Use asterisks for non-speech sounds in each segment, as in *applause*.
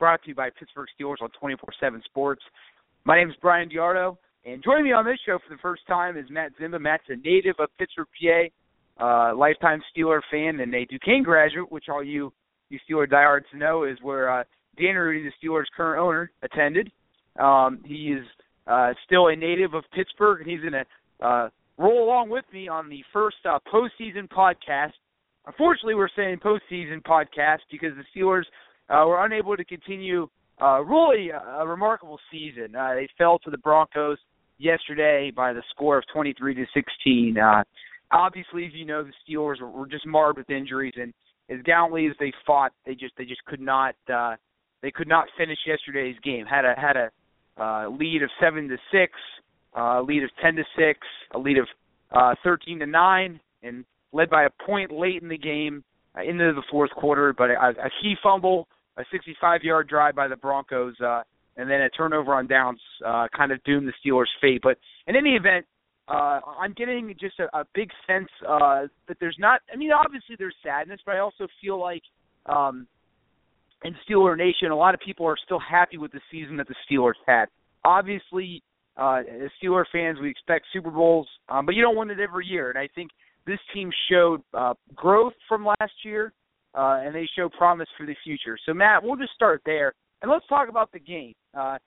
brought to you by Pittsburgh Steelers on 24/7 Sports. My name is Brian Diardo, and joining me on this show for the first time is Matt Zimba. Matt's a native of Pittsburgh, PA, uh, lifetime Steeler fan, and a Duquesne graduate, which all you you Steeler diehards know is where uh, Dan Rooney, the Steelers' current owner, attended. Um, he is uh, still a native of Pittsburgh, and he's going to uh, roll along with me on the first uh, postseason podcast. Unfortunately, we're saying postseason podcast because the Steelers uh, were unable to continue uh, really a, a remarkable season. Uh, they fell to the Broncos yesterday by the score of 23 to 16. Uh, obviously, as you know, the Steelers were, were just marred with injuries, and as gallantly as they fought, they just they just could not uh, they could not finish yesterday's game. Had a had a uh, lead of seven to six, uh, lead of ten to six, a lead of uh, thirteen to nine, and led by a point late in the game uh, into the fourth quarter. But a, a key fumble, a 65-yard drive by the Broncos, uh, and then a turnover on downs uh, kind of doomed the Steelers' fate. But in any event, uh, I'm getting just a, a big sense uh, that there's not. I mean, obviously there's sadness, but I also feel like um, in Steeler Nation, a lot of people are still happy with the season that the Steelers had. Obviously, uh, as Steeler fans, we expect Super Bowls, um, but you don't win it every year. And I think this team showed uh, growth from last year, uh, and they show promise for the future. So, Matt, we'll just start there, and let's talk about the game. Uh,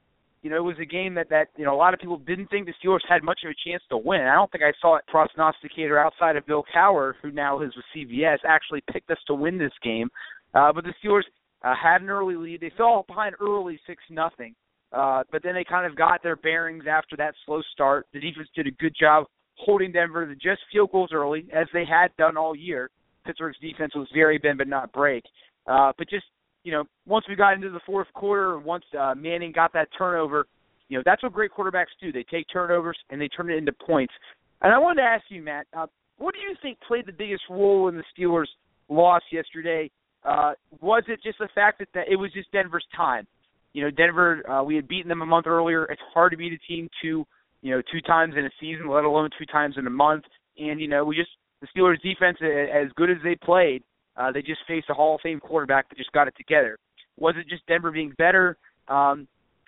you know, it was a game that that you know a lot of people didn't think the Steelers had much of a chance to win. I don't think I saw a prognosticator outside of Bill Cowher, who now is with CBS, actually picked us to win this game. Uh, but the Steelers uh, had an early lead. They fell behind early six nothing, uh, but then they kind of got their bearings after that slow start. The defense did a good job holding Denver to just field goals early, as they had done all year. Pittsburgh's defense was very bend but not break. Uh, but just you know, once we got into the fourth quarter, once uh, Manning got that turnover, you know, that's what great quarterbacks do. They take turnovers and they turn it into points. And I wanted to ask you, Matt, uh, what do you think played the biggest role in the Steelers' loss yesterday? Uh, was it just the fact that, that it was just Denver's time? You know, Denver, uh, we had beaten them a month earlier. It's hard to beat a team two, you know, two times in a season, let alone two times in a month. And you know, we just the Steelers' defense, as good as they played, uh, they just faced a Hall of Fame quarterback that just got it together. Was it just Denver being better? Um,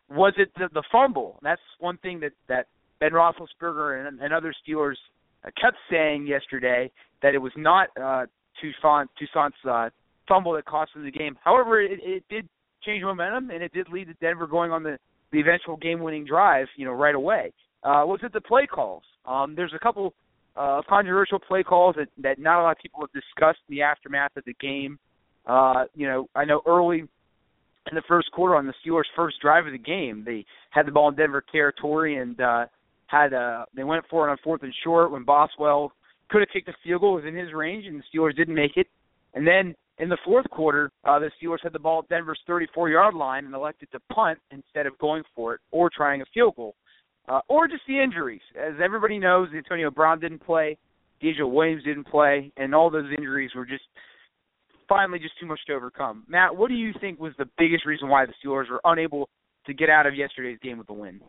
was it the, the fumble? That's one thing that that Ben Roethlisberger and, and other Steelers uh, kept saying yesterday that it was not uh, Toussaint Toussaint's uh, fumble that cost them the game. However, it, it did change momentum and it did lead to Denver going on the the eventual game-winning drive. You know, right away. Uh, was it the play calls? Um, there's a couple uh, controversial play calls that, that not a lot of people have discussed in the aftermath of the game. Uh, you know, I know early in the first quarter on the Steelers' first drive of the game, they had the ball in Denver territory and uh, had uh, they went for it on fourth and short when Boswell could have kicked a field goal within his range, and the Steelers didn't make it. And then in the fourth quarter, uh, the Steelers had the ball at Denver's 34-yard line and elected to punt instead of going for it or trying a field goal uh, or just the injuries. As everybody knows, Antonio Brown didn't play, DeAngelo Williams didn't play, and all those injuries were just finally just too much to overcome. Matt, what do you think was the biggest reason why the Steelers were unable to get out of yesterday's game with a win?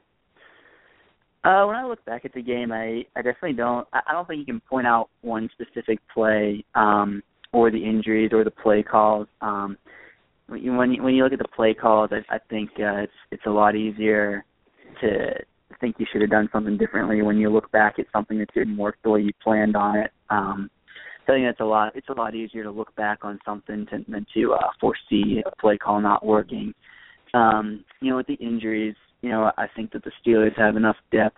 Uh, when I look back at the game, I, I definitely don't. I, I don't think you can point out one specific play um, or the injuries or the play calls. Um, when you when you, when you look at the play calls, I, I think uh, it's it's a lot easier to think you should have done something differently when you look back at something that didn't work the way you planned on it. Um, I think that's a lot. It's a lot easier to look back on something to, than to uh, foresee a play call not working. Um, you know, with the injuries, you know, I think that the Steelers have enough depth,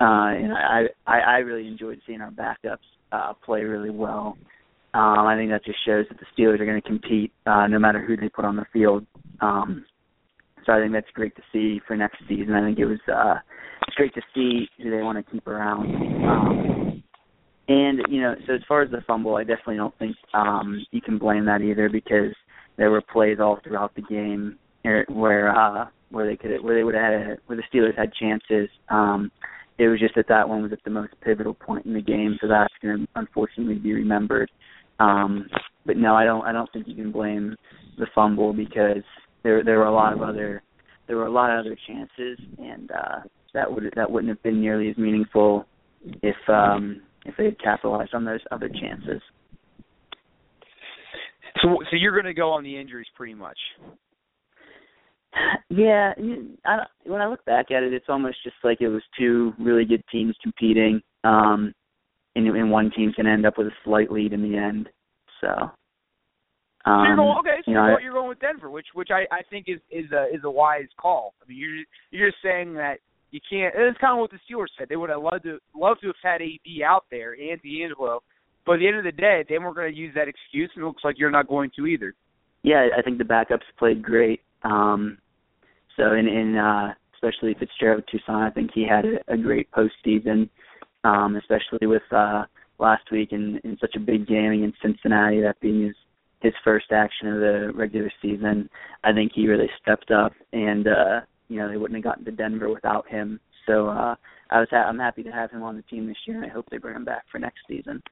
uh, and I, I I really enjoyed seeing our backups uh, play really well. Um, I think that just shows that the Steelers are going to compete uh, no matter who they put on the field. Um, so I think that's great to see for next season. I think it was uh, it's great to see who they want to keep around. Um, And you know, so as far as the fumble, I definitely don't think um, you can blame that either because there were plays all throughout the game where uh, where they could where they would have had, where the Steelers had chances. Um, it was just that that one was at the most pivotal point in the game, so that's going to unfortunately be remembered. Um, but no, I don't. I don't think you can blame the fumble because there there were a lot of other there were a lot of other chances, and uh, that would that wouldn't have been nearly as meaningful if um, if they had capitalized on those other chances. So, so you're going to go on the injuries pretty much. Yeah, I, when I look back at it, it's almost just like it was two really good teams competing, um, and, and one team can end up with a slight lead in the end. So. Um, so you're going um, okay. So you you're, going, you're going with Denver, which which I I think is is a is a wise call. I mean, you're you're just saying that you can't. It's kind of what the Steelers said. They would have loved to loved to have had AB out there and DeAngelo, but at the end of the day, they weren't going to use that excuse, and it looks like you're not going to either. Yeah, I think the backups played great. Um, so in in uh, especially Fitzgerald Toussaint, I think he had a, a great postseason, um, especially with uh, last week in, in such a big game against Cincinnati, that being his his first action of the regular season. I think he really stepped up, and uh, you know they wouldn't have gotten to Denver without him. So uh, I was ha- I'm happy to have him on the team this year, and I hope they bring him back for next season.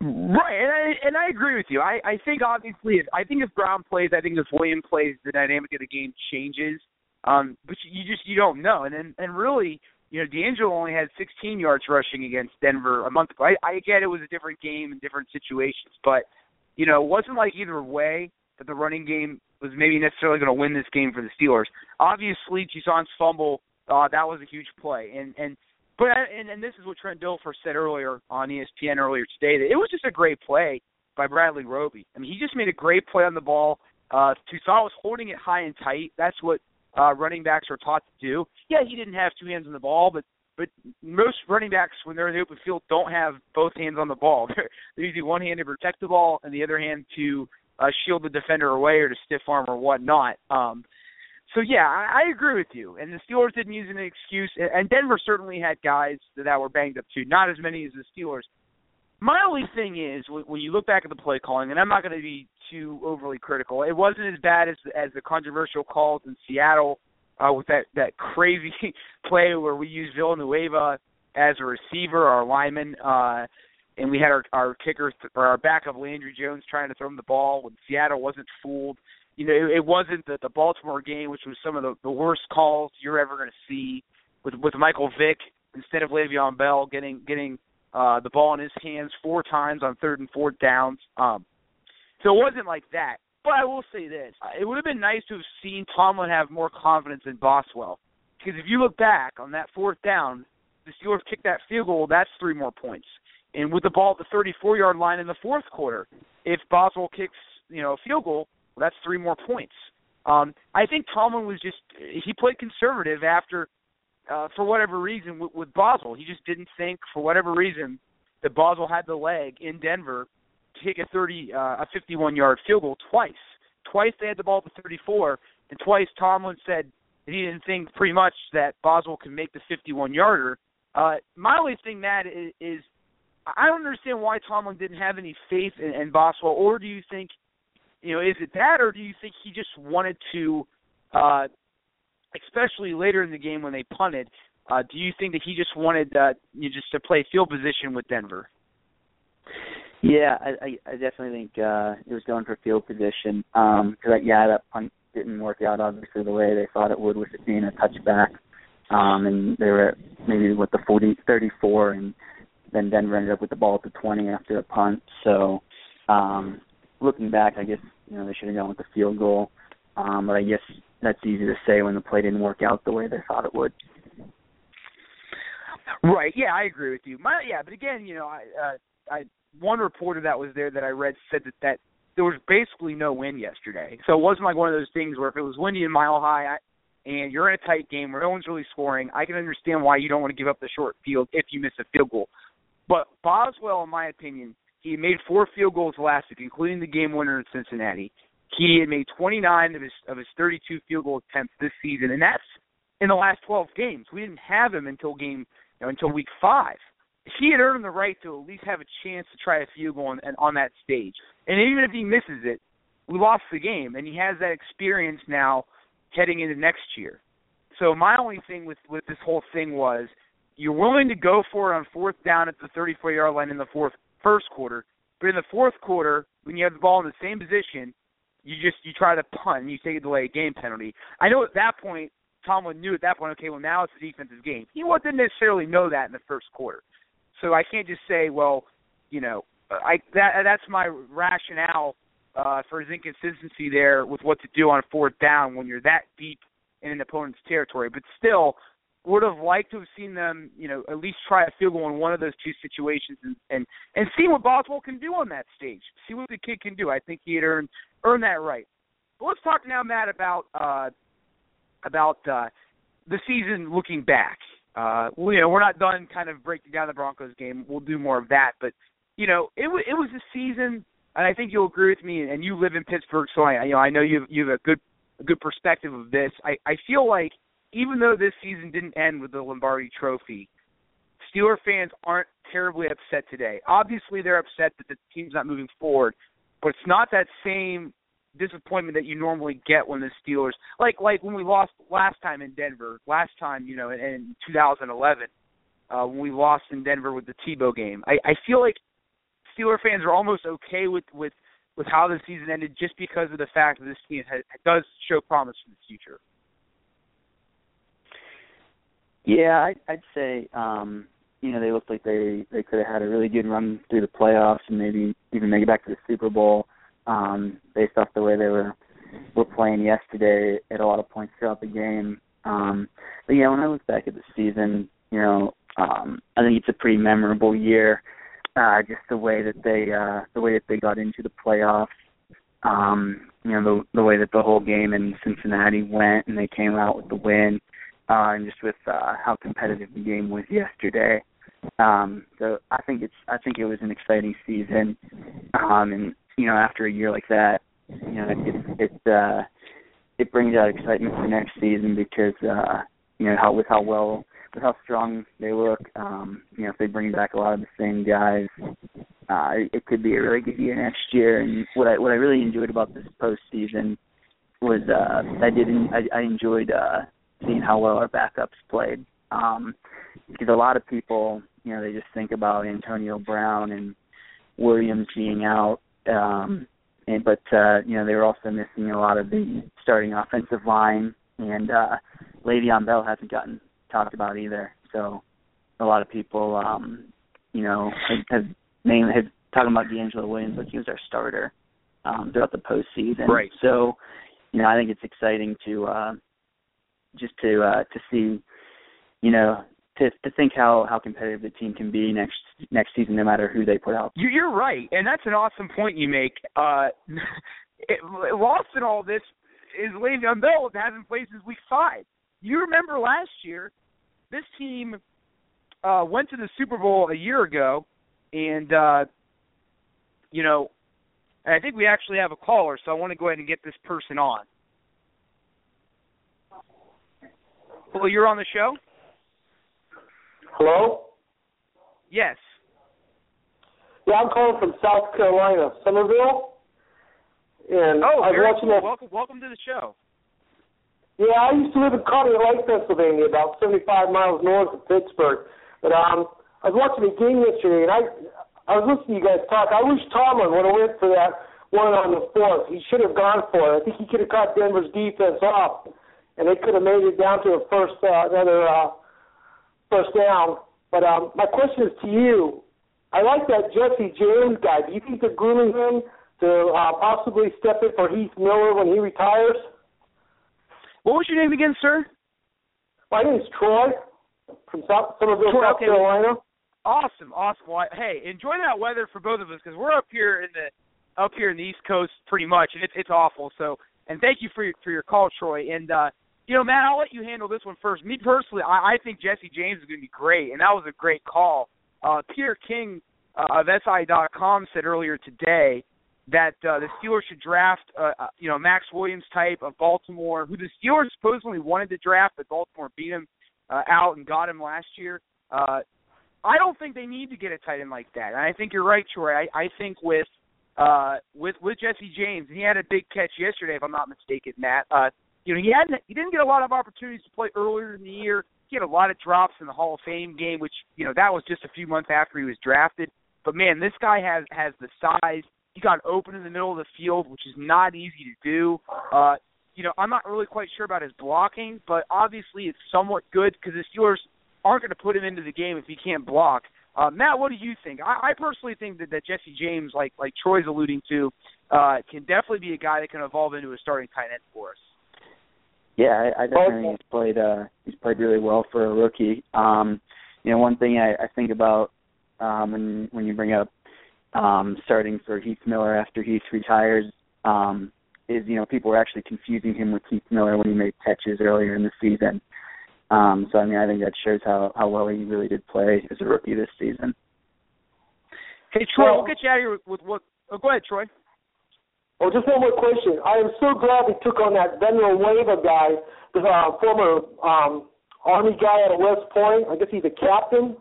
Right, and I and I agree with you. I I think obviously, if, I think if Brown plays, I think if William plays, the dynamic of the game changes. Um, but you, just you don't know, and then and really, you know, DeAngelo only had 16 yards rushing against Denver a month ago. I, I get it was a different game and different situations, but you know, it wasn't like either way that the running game was maybe necessarily going to win this game for the Steelers. Obviously, Toussaint's fumble, uh, that was a huge play, and and but and, and this is what Trent Dilfer said earlier on ESPN earlier today that it was just a great play by Bradley Roby. I mean, he just made a great play on the ball. Uh, Toussaint was holding it high and tight. That's what uh, running backs are taught to do. Yeah, he didn't have two hands on the ball, but but most running backs when they're in the open field don't have both hands on the ball. *laughs* They're using one hand to protect the ball and the other hand to uh, shield the defender away or to stiff arm or whatnot. Um, so yeah, I, I agree with you. And the Steelers didn't use an excuse, and Denver certainly had guys that were banged up too. Not as many as the Steelers. My only thing is when you look back at the play calling, and I'm not going to be too overly critical. It wasn't as bad as as the controversial calls in Seattle uh, with that that crazy *laughs* play where we used Villanueva as a receiver, our lineman, uh, and we had our our kicker or our backup Landry Jones trying to throw him the ball when Seattle wasn't fooled you know, it, it wasn't the, the Baltimore game, which was some of the, the worst calls you're ever going to see, with with Michael Vick instead of Le'Veon Bell getting getting uh, the ball in his hands four times on third and fourth downs. Um, so it wasn't like that. But I will say this: uh, it would have been nice to have seen Tomlin have more confidence in Boswell, because if you look back on that fourth down, the Steelers kicked that field goal. That's three more points. And with the ball at the 34-yard line in the fourth quarter, if Boswell kicks, you know, a field goal, well, that's three more points. Um, I think Tomlin was just he played conservative after uh, for whatever reason with, with Boswell. He just didn't think for whatever reason that Boswell had the leg in Denver to kick a 30 uh, a 51 yard field goal twice. Twice they had the ball at the 34, and twice Tomlin said that he didn't think pretty much that Boswell could make the 51 yarder. Uh, my only thing, Matt, is, is I don't understand why Tomlin didn't have any faith in, in Boswell, or do you think you know, is it that, or do you think he just wanted to, uh, especially later in the game when they punted? Uh, do you think that he just wanted uh, you just to play field position with Denver? Yeah, I, I, definitely think uh, it was going for field position. Um, cause, yeah, that punt didn't work out obviously the way they thought it would, with it being a touchback. Um, and they were at maybe with the 40, 34, and then Denver ended up with the ball at the 20 after a punt. So um, looking back, I guess you know they should have gone with the field goal. Um, but I guess that's easy to say when the play didn't work out the way they thought it would. Right. Yeah, I agree with you. My yeah, but again, you know, I uh, I one reporter that was there that I read said that that there was basically no wind yesterday. So it wasn't like one of those things where if it was windy and mile high I, and you're in a tight game where no one's really scoring, I can understand why you don't want to give up the short field if you miss a field goal. But Boswell, in my opinion, he made four field goals last week, including the game winner in Cincinnati. He had made 29 of his of his 32 field goal attempts this season, and that's in the last 12 games. We didn't have him until game you know, until week five. he had earned the right to at least have a chance to try a field goal on, on that stage. And even if he misses it, we lost the game, and he has that experience now heading into next year. So my only thing with with this whole thing was you're willing to go for it on fourth down at the 34 yard line in the fourth first quarter, but in the fourth quarter when you have the ball in the same position, you just you try to punt and you take a delay game penalty. I know at that point Tomlin knew at that point, okay, well now it's a defensive game. He didn't necessarily know that in the first quarter, so I can't just say, well, you know, I that that's my rationale uh, for his inconsistency there with what to do on fourth down when you're that deep in an opponent's territory. But still, would have liked to have seen them, you know, at least try a field goal in one of those two situations and and and see what Boswell can do on that stage. See what the kid can do. I think he had earned earned that right. But let's talk now, Matt, about uh about uh the season looking back. Uh well, you know, we're not done kind of breaking down the Broncos game. We'll do more of that, but you know, it was it was a season and I think you'll agree with me and you live in Pittsburgh, so I you know, I know you you have a good a good perspective of this. I I feel like even though this season didn't end with the Lombardi Trophy, Steeler fans aren't terribly upset today. Obviously, they're upset that the team's not moving forward, but it's not that same disappointment that you normally get when the Steelers, like like when we lost last time in Denver, last time you know in, in 2011, uh, when we lost in Denver with the Tebow game. I, I feel like Steeler fans are almost okay with with with how the season ended just because of the fact that this team has, does show promise for the future. Yeah, I, I'd say um, you know they looked like they they could have had a really good run through the playoffs and maybe even make it back to the Super Bowl um, based off the way they were were playing yesterday at a lot of points throughout the game. Um, but yeah, when I look back at the season, you know, um, I think it's a pretty memorable year. Uh, just the way that they uh, the way that they got into the playoffs. Um, you know, the the way that the whole game in Cincinnati went and they came out with the win uh, and just with uh, how competitive the game was yesterday. Um, so I think it's I think it was an exciting season, um, and you know after a year like that, you know it it uh, it brings out excitement for next season because uh, you know how with how well with how strong they look, um, you know if they bring back a lot of the same guys, uh, it, could be a really good year next year. And what I what I really enjoyed about this postseason was uh, I did I, I enjoyed uh, seeing how well our backups played. Um, because a lot of people, you know, they just think about Antonio Brown and Williams being out, um, and but uh, you know they were also missing a lot of the starting offensive line, and uh, Le'Veon Bell hasn't gotten talked about either. So a lot of people, um, you know, have, have named have talking about DeAngelo Williams, but he was our starter um, throughout the postseason. Right. So, you know, I think it's exciting to uh, just to uh, to see, you know, to to think how how competitive the team can be next next season, no matter who they put out. You, you're right, and that's an awesome point you make. Uh, *laughs* it, lost in all this is Le'Veon Bell played since week five. You remember last year, this team uh, went to the Super Bowl a year ago, and uh, you know, and I think we actually have a caller, so I want to go ahead and get this person on. Well, you're on the show. Hello? Yes. Yeah, I'm calling from South Carolina, Summerville. And Oh, I was watching cool. that. Welcome, welcome to the show. Yeah, I used to live in Carter Lake, Pennsylvania, about 75 miles north of Pittsburgh. But um, I was watching a game yesterday, and I I was listening to you guys talk. I wish Tomlin would have went for that one on the fourth. He should have gone for it. I think he could have caught Denver's defense off, and they could have made it down to a first uh, another uh, first down. But um, my question is to you. I like that Jesse James guy. Do you think they're grooming him to uh, possibly step in for Heath Miller when he retires? What was your name again, sir? My name is Troy from South, Summerville, Troy, South okay. Carolina. Awesome, awesome. Well, hey, enjoy that weather for both of us because we're up here in the up here in the East Coast pretty much, and it's it's awful. So, and thank you for your, for your call, Troy. And uh, you know, Matt, I'll let you handle this one first. Me personally, I, I think Jesse James is going to be great, and that was a great call. Uh, Peter King uh, of SI.com said earlier today that uh, the Steelers should draft, uh, uh, you know, Maxx Williams type of Baltimore, who the Steelers supposedly wanted to draft, but Baltimore beat him uh, out and got him last year. Uh, I don't think they need to get a tight end like that. And I think you're right, Troy. I, I think with uh with with Jesse James, and he had a big catch yesterday, if I'm not mistaken, Matt. Uh, you know, he hadn't he didn't get a lot of opportunities to play earlier in the year. He had a lot of drops in the Hall of Fame game, which you know that was just a few months after he was drafted. But man, this guy has has the size. He got open in the middle of the field, which is not easy to do. Uh, you know, I'm not really quite sure about his blocking, but obviously it's somewhat good because the Steelers aren't going to put him into the game if he can't block. Uh, Matt, what do you think? I, I personally think that, that Jesse James, like like Troy's alluding to, uh, can definitely be a guy that can evolve into a starting tight end for us. Yeah, I, I definitely think he's played uh he's played really well for a rookie. Um, you know, one thing I, I think about um when when you bring up um starting for Heath Miller after Heath retires, um, is you know, people were actually confusing him with Heath Miller when he made catches earlier in the season. Um, so I mean, I think that shows how how well he really did play as a rookie this season. Hey Troy, we'll get you out of here with, with what. Oh, go ahead, Troy. Oh, just one more question. I am so glad they took on that Villanueva guy, the uh, former um, Army guy at West Point. I guess he's a captain.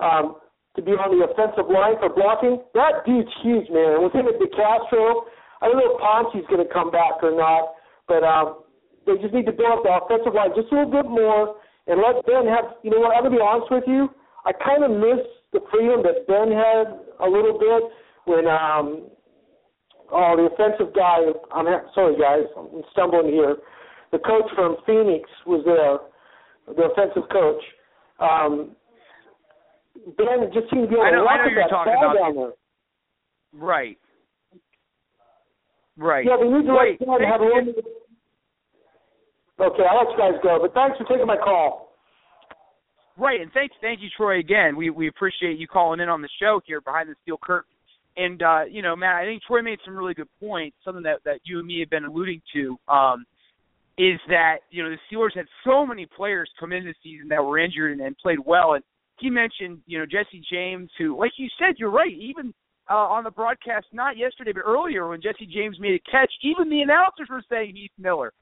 Um, to be on the offensive line for blocking. That dude's huge, man. With him at DeCastro, I don't know if Pouncey's going to come back or not, but um, they just need to build up the offensive line just a little bit more and let Ben have. You know what? I'm gonna be honest with you. I kind of miss the freedom that Ben had a little bit when um oh the offensive guy. I'm sorry guys, I'm stumbling here. The coach from Phoenix was there, the offensive coach. Um, ben just seemed to be able to rock that ball about. down there. Right. Right. Yeah, they need to Wait, let Ben have a little Okay, I'll let you guys go, but thanks for taking my call. Right, and thanks, thank you, Troy. Again, we we appreciate you calling in on the show here behind the steel curtain. And uh, you know, Matt, I think Troy made some really good points. Something that that you and me have been alluding to um, is that you know the Steelers had so many players come in this season that were injured and, and played well. And he mentioned, you know, Jesse James, who, like you said, you're right. Even uh, on the broadcast, not yesterday, but earlier when Jesse James made a catch, even the announcers were saying Heath Miller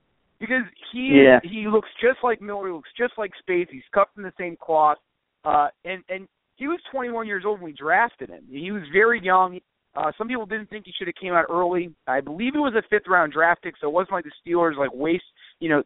because he yeah. he looks just like Miller, he looks just like Space. He's cut from the same cloth, uh, and and he was 21 years old when we drafted him. He was very young. Uh, some people didn't think he should have came out early. I believe it was a fifth round draft pick, so it wasn't like the Steelers like waste, you know,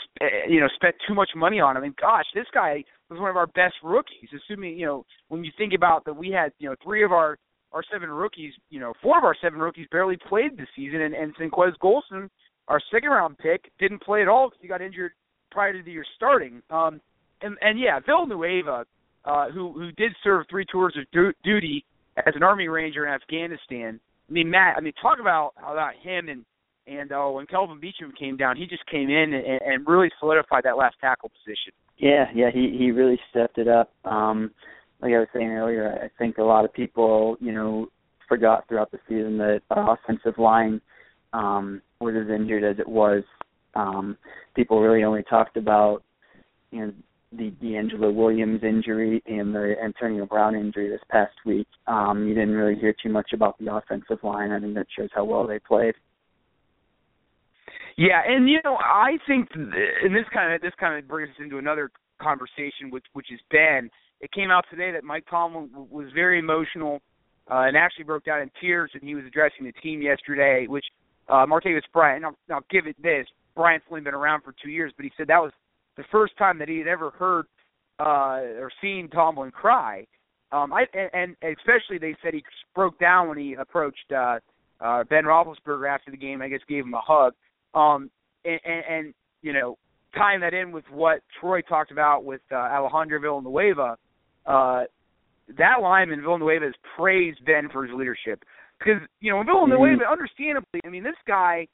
sp- you know, spent too much money on him. And gosh, this guy was one of our best rookies. Assuming you know, when you think about that, we had you know three of our our seven rookies, you know, four of our seven rookies barely played this season, and and Senquez Golson our second round pick didn't play at all because he got injured prior to the year starting. Um, and and yeah, Villanueva, uh, who who did serve three tours of du- duty as an Army Ranger in Afghanistan. I mean, Matt. I mean, talk about about him and and uh, when Kelvin Beachum came down, he just came in and, and really solidified that last tackle position. Yeah, yeah, he he really stepped it up. Um, like I was saying earlier, I think a lot of people, you know, forgot throughout the season that our offensive line um, was as injured as it was. Um, people really only talked about you know the DeAngelo Williams injury and the Antonio Brown injury this past week. Um, you didn't really hear too much about the offensive line. I think that shows how well they played. Yeah, and you know, I think, and this kind of this kind of brings us into another conversation, which which is Ben. It came out today that Mike Tomlin was very emotional uh, and actually broke down in tears, and he was addressing the team yesterday, which uh, Martavis Bryant. Now, give it this: Bryant's only been around for two years, but he said that was the first time that he had ever heard uh, or seen Tomlin cry. Um, I and, and especially they said he broke down when he approached uh, uh, Ben Roethlisberger after the game. I guess gave him a hug. Um, and, and, and you know, tying that in with what Troy talked about with uh, Alejandro Villanueva, uh, that lineman Villanueva has praised Ben for his leadership. Because you know, Villanueva, mm-hmm. understandably, I mean, this guy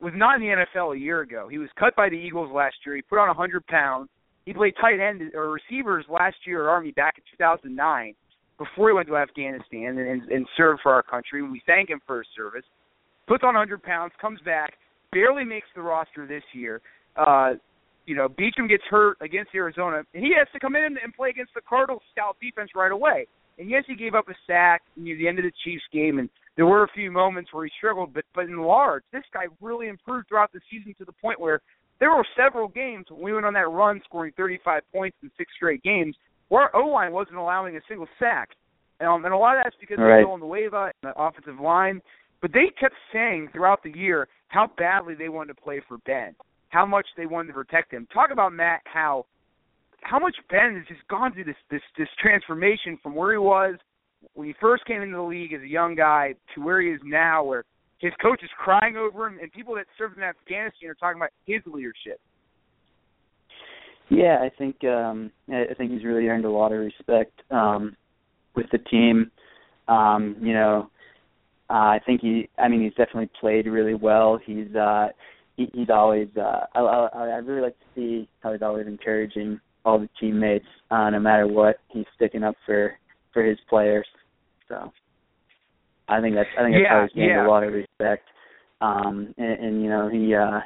was not in the NFL a year ago. He was cut by the Eagles last year. He put on 100 pounds. He played tight end or receivers last year at Army back in 2009 before he went to Afghanistan and, and, and served for our country. We thank him for his service. Puts on 100 pounds, comes back, barely makes the roster this year. Uh, you know, Beachum gets hurt against Arizona, and he has to come in and play against the Cardinals stout defense right away. And yes, he gave up a sack near the end of the Chiefs game, and there were a few moments where he struggled. But but in large, this guy really improved throughout the season to the point where there were several games when we went on that run, scoring 35 points in six straight games, where our O line wasn't allowing a single sack. Um, and a lot of that's because right. they're the waiver and the offensive line. But they kept saying throughout the year how badly they wanted to play for Ben, how much they wanted to protect him. Talk about Matt, how how much Ben has just gone through this this this transformation from where he was when he first came into the league as a young guy to where he is now, where his coach is crying over him, and people that served in Afghanistan are talking about his leadership. Yeah, I think um I think he's really earned a lot of respect um with the team. Um, you know, uh, I think he I mean he's definitely played really well. He's uh he, he's always uh I, I I really like to see how he's always encouraging all the teammates uh no matter what. He's sticking up for for his players. So I think that's I think that's yeah, how he's gained yeah. a lot of respect. Um and, and you know, he uh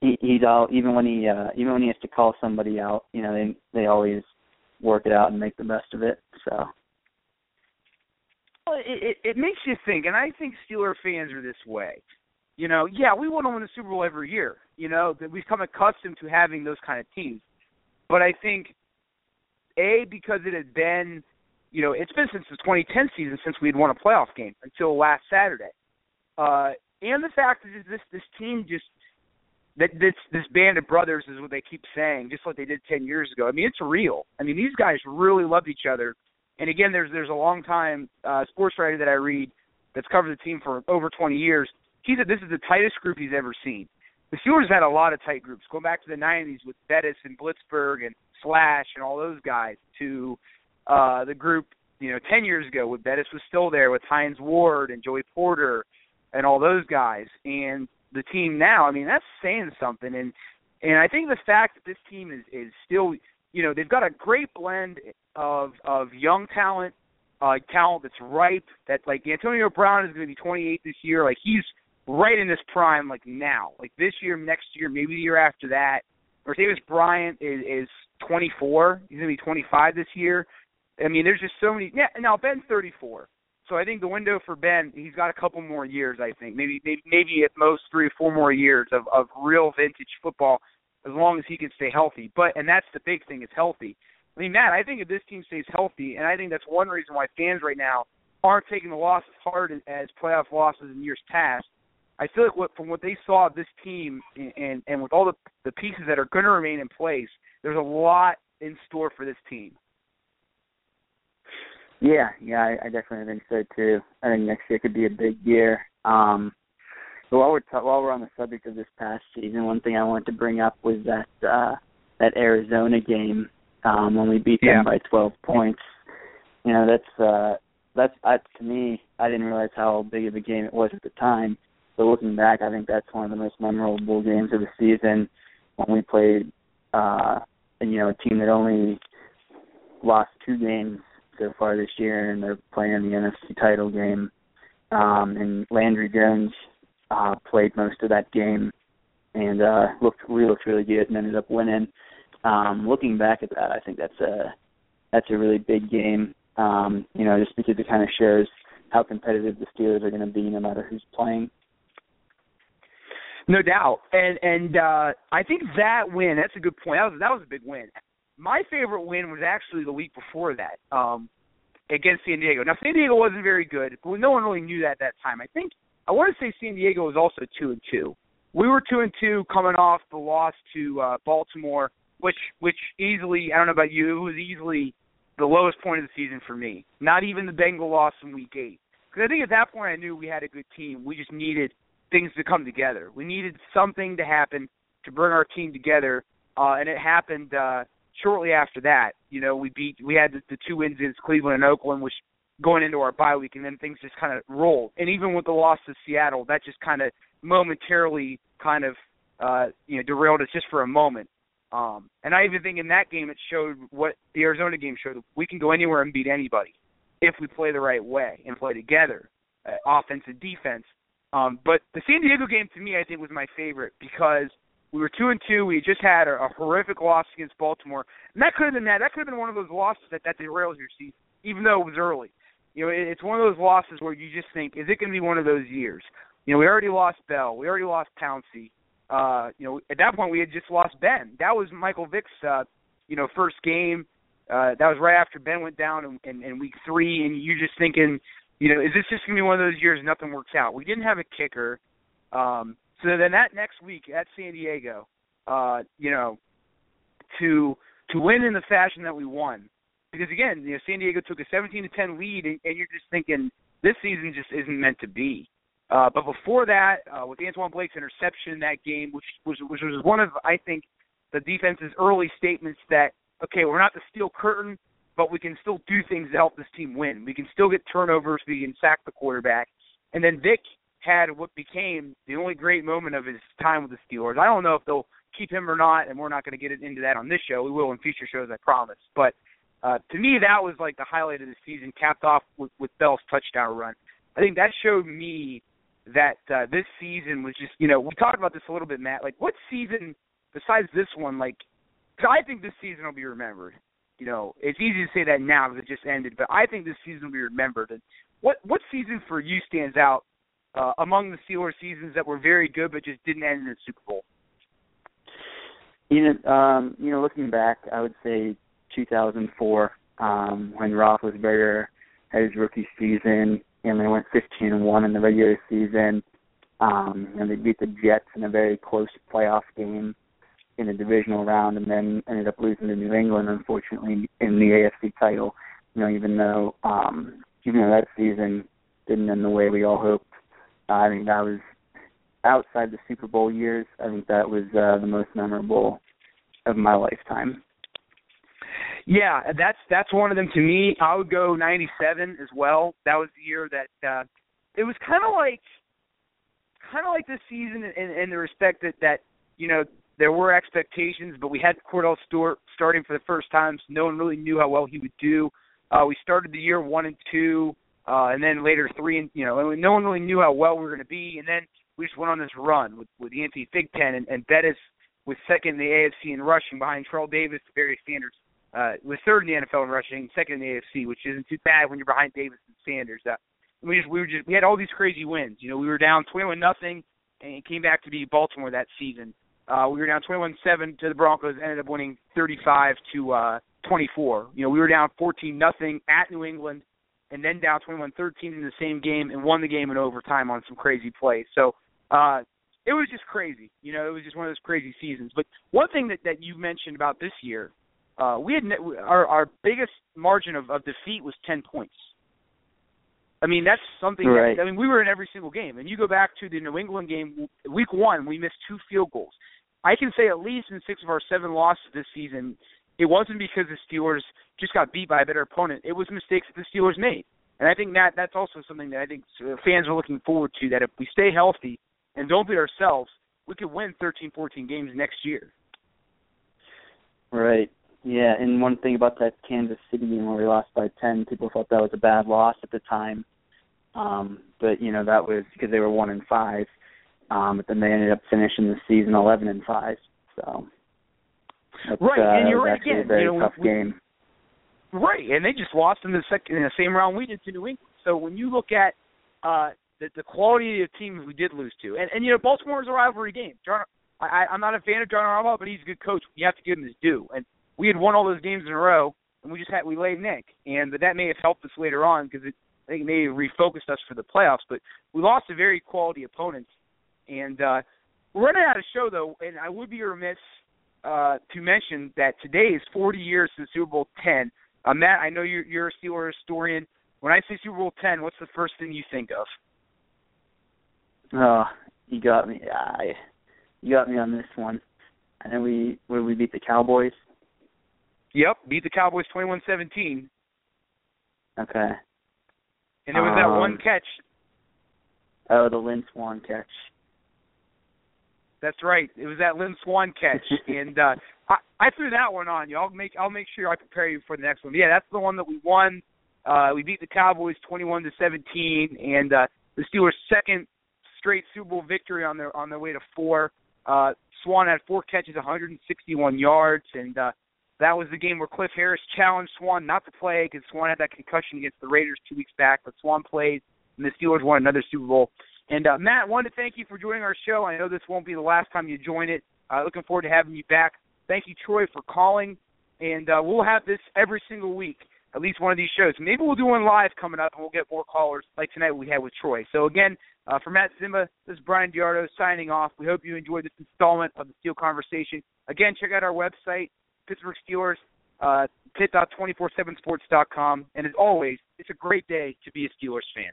he he's all even when he uh even when he has to call somebody out, you know, they they always work it out and make the best of it. So Well, it, it it makes you think, and I think Steeler fans are this way. You know, yeah, we want to win the Super Bowl every year. You know, that we've come accustomed to having those kind of teams. But I think, a because it had been, you know, it's been since the 2010 season since we had won a playoff game until last Saturday, uh, and the fact that this this team just that this this band of brothers is what they keep saying, just like they did 10 years ago. I mean, it's real. I mean, these guys really love each other and again, there's there's a long time uh, sports writer that I read that's covered the team for over 20 years. He said this is the tightest group he's ever seen. The Steelers had a lot of tight groups going back to the 90s with Bettis and Blitzburgh and Slash and all those guys to uh, the group you know 10 years ago with Bettis was still there with Hines Ward and Joey Porter and all those guys and the team now. I mean that's saying something and and I think the fact that this team is is still you know they've got a great blend of of young talent, uh, talent that's ripe. That like Antonio Brown is going to be 28 this year. Like he's right in his prime, like now, like this year, next year, maybe the year after that. Martavis Bryant is is 24. He's going to be 25 this year. I mean, there's just so many. Yeah, now Ben's 34. So I think the window for Ben, he's got a couple more years. I think maybe maybe maybe at most three or four more years of of real vintage football, as long as he can stay healthy. But and that's the big thing is healthy. I mean, Matt, I think if this team stays healthy, and I think that's one reason why fans right now aren't taking the loss as hard as playoff losses in years past. I feel like what, from what they saw of this team, and, and and with all the the pieces that are going to remain in place, there's a lot in store for this team. Yeah, yeah, I, I definitely think so too. I think next year could be a big year. Um, but while we're t- while we're on the subject of this past season, one thing I wanted to bring up was that uh, that Arizona game um, when we beat Yeah. them by 12 points. You know, that's uh, that's uh, to me. I didn't realize how big of a game it was at the time. But looking back, I think that's one of the most memorable games of the season when we played, uh, and, you know, a team that only lost two games so far this year, and they're playing the NFC title game. Um, and Landry Jones uh, played most of that game, and uh, looked we looked really good, and ended up winning. Um, looking back at that, I think that's a that's a really big game. Um, you know, just because it kind of shows how competitive the Steelers are going to be, no matter who's playing. No doubt, and and uh, I think that win. That's a good point. That was that was a big win. My favorite win was actually the week before that um, against San Diego. Now San Diego wasn't very good, but no one really knew that at that time. I think I want to say San Diego was also two and two. We were two and two coming off the loss to uh, Baltimore, which which easily I don't know about you, it was easily the lowest point of the season for me. Not even the Bengal loss in Week Eight, because I think at that point I knew we had a good team. We just needed things to come together. We needed something to happen to bring our team together, uh, and it happened uh, shortly after that. You know, we beat we had the, the two wins against Cleveland and Oakland, which going into our bye week, and then things just kind of rolled. And even with the loss to Seattle, that just kind of momentarily kind of uh, you know derailed us just for a moment. Um, and I even think in that game it showed what the Arizona game showed. We can go anywhere and beat anybody if we play the right way and play together, uh, offense and defense. Um, but the San Diego game to me, I think, was my favorite because we were two and two. We just had a, a horrific loss against Baltimore, and that could have been that. That could have been one of those losses that that derails your season, even though it was early. You know, it, it's one of those losses where you just think, is it going to be one of those years? You know, we already lost Bell, we already lost Pouncey. Uh, you know, at that point we had just lost Ben. That was Michael Vick's, uh, you know, first game Uh, that was right after Ben went down in, in, in week three, and you're just thinking, you know, is this just gonna be one of those years nothing works out? We didn't have a kicker, um, so then that next week at San Diego, uh, you know, to to win in the fashion that we won, because again, you know, San Diego took a 17 to 10 lead, and, and you're just thinking this season just isn't meant to be. Uh, but before that, uh, with Antoine Blake's interception in that game, which was which was one of I think the defense's early statements that okay, we're not the steel curtain, but we can still do things to help this team win. We can still get turnovers. We can sack the quarterback. And then Vick had what became the only great moment of his time with the Steelers. I don't know if they'll keep him or not, and we're not going to get into that on this show. We will in future shows, I promise. But uh, to me, that was like the highlight of the season, capped off with, with Bell's touchdown run. I think that showed me that uh, this season was just, you know, we talked about this a little bit, Matt. Like, what season besides this one, like, cause I think this season will be remembered. You know, it's easy to say that now because it just ended, but I think this season will be remembered. And what what season for you stands out uh, among the Steelers seasons that were very good but just didn't end in the Super Bowl? You know, um, you know, looking back, I would say 2004 um, when Roethlisberger had his rookie season, and they went 15 and one in the regular season, um, and they beat the Jets in a very close playoff game in the divisional round, and then ended up losing to New England, unfortunately, in the AFC title. You know, even though um, even though that season didn't end the way we all hoped, I think that was outside the Super Bowl years. I think that was uh, the most memorable of my lifetime. Yeah, that's that's one of them to me. I would go 97 as well. That was the year that uh it was kind of like kind of like this season in, in the respect that that you know there were expectations, but we had Kordell Stewart starting for the first time, so no one really knew how well he would do. Uh, we started the year one and two, uh, and then later three and you know, and no one really knew how well we were going to be. And then we just went on this run with with Anthony Thigpen and, and Bettis was second in the AFC in rushing behind Terrell Davis, Barry Sanders. Uh, was third in the NFL in rushing, second in the AFC, which isn't too bad when you're behind Davis and Sanders. Uh, we just we were just we had all these crazy wins. You know, we were down twenty one nothing and came back to beat Baltimore that season. Uh, we were down 21-7 to the Broncos, ended up winning 35 to uh, 24. You know, we were down 14 nothing at New England, and then down 21-13 in the same game, and won the game in overtime on some crazy plays. So uh, it was just crazy. You know, it was just one of those crazy seasons. But one thing that that you mentioned about this year, uh, we had our our biggest margin of, of defeat was 10 points. I mean, that's something. Right. That, I mean, we were in every single game, and you go back to the New England game, week one, we missed two field goals. I can say at least in six of our seven losses this season, it wasn't because the Steelers just got beat by a better opponent. It was mistakes that the Steelers made, and I think that that's also something that I think fans are looking forward to. That if we stay healthy and don't beat ourselves, we could win 13, 14 games next year. Right. Yeah, and one thing about that Kansas City game where we lost by ten, people thought that was a bad loss at the time. Um, but you know that was because they were one and five. Um, but then they ended up finishing the season eleven and five. So that's, right, uh, and you're right again. a very you know, tough we, game. Right, and they just lost in the second in the same round we did to New England. So when you look at uh the, the quality of the teams we did lose to, and and you know Baltimore is a rivalry game. John, I, I'm not a fan of John Harbaugh, but he's a good coach. You have to give him his due, and we had won all those games in a row, and we just had we laid egg, and but that may have helped us later on because it I think it may have refocused us for the playoffs. But we lost to very quality opponents, and uh, we're running out of show though, and I would be remiss uh, to mention that today is 40 years since Super Bowl 10. Uh, Matt, I know you're, you're a Steelers historian. When I say Super Bowl 10, what's the first thing you think of? Oh, you got me. I, you got me on this one. I know we where we beat the Cowboys. Yep, beat the Cowboys 21-17, Okay. and there was that one Um, catch. Oh, the Lynn Swann catch. That's right. It was that Lynn Swann catch, *laughs* and uh, I, I threw that one on you. I'll make I'll make sure I prepare you for the next one. Yeah, that's the one that we won. Uh, we beat the Cowboys 21 to 17, and uh, the Steelers' second straight Super Bowl victory on their on their way to four. Uh, Swann had four catches, 161 yards, and uh, that was the game where Cliff Harris challenged Swann not to play because Swann had that concussion against the Raiders two weeks back. But Swann played, and the Steelers won another Super Bowl. And uh, Matt, wanted to thank you for joining our show. I know this won't be the last time you join it. Uh, looking forward to having you back. Thank you, Troy, for calling. and uh, we'll have this every single week, at least one of these shows. Maybe we'll do one live coming up, and we'll get more callers like tonight we had with Troy. So again, uh, for Matt Zimba, this is Brian Diardo signing off. We hope you enjoyed this installment of the Steel Conversation. Again, check out our website, Pittsburgh Steelers, uh, pit.247sports.com. And as always, it's a great day to be a Steelers fan.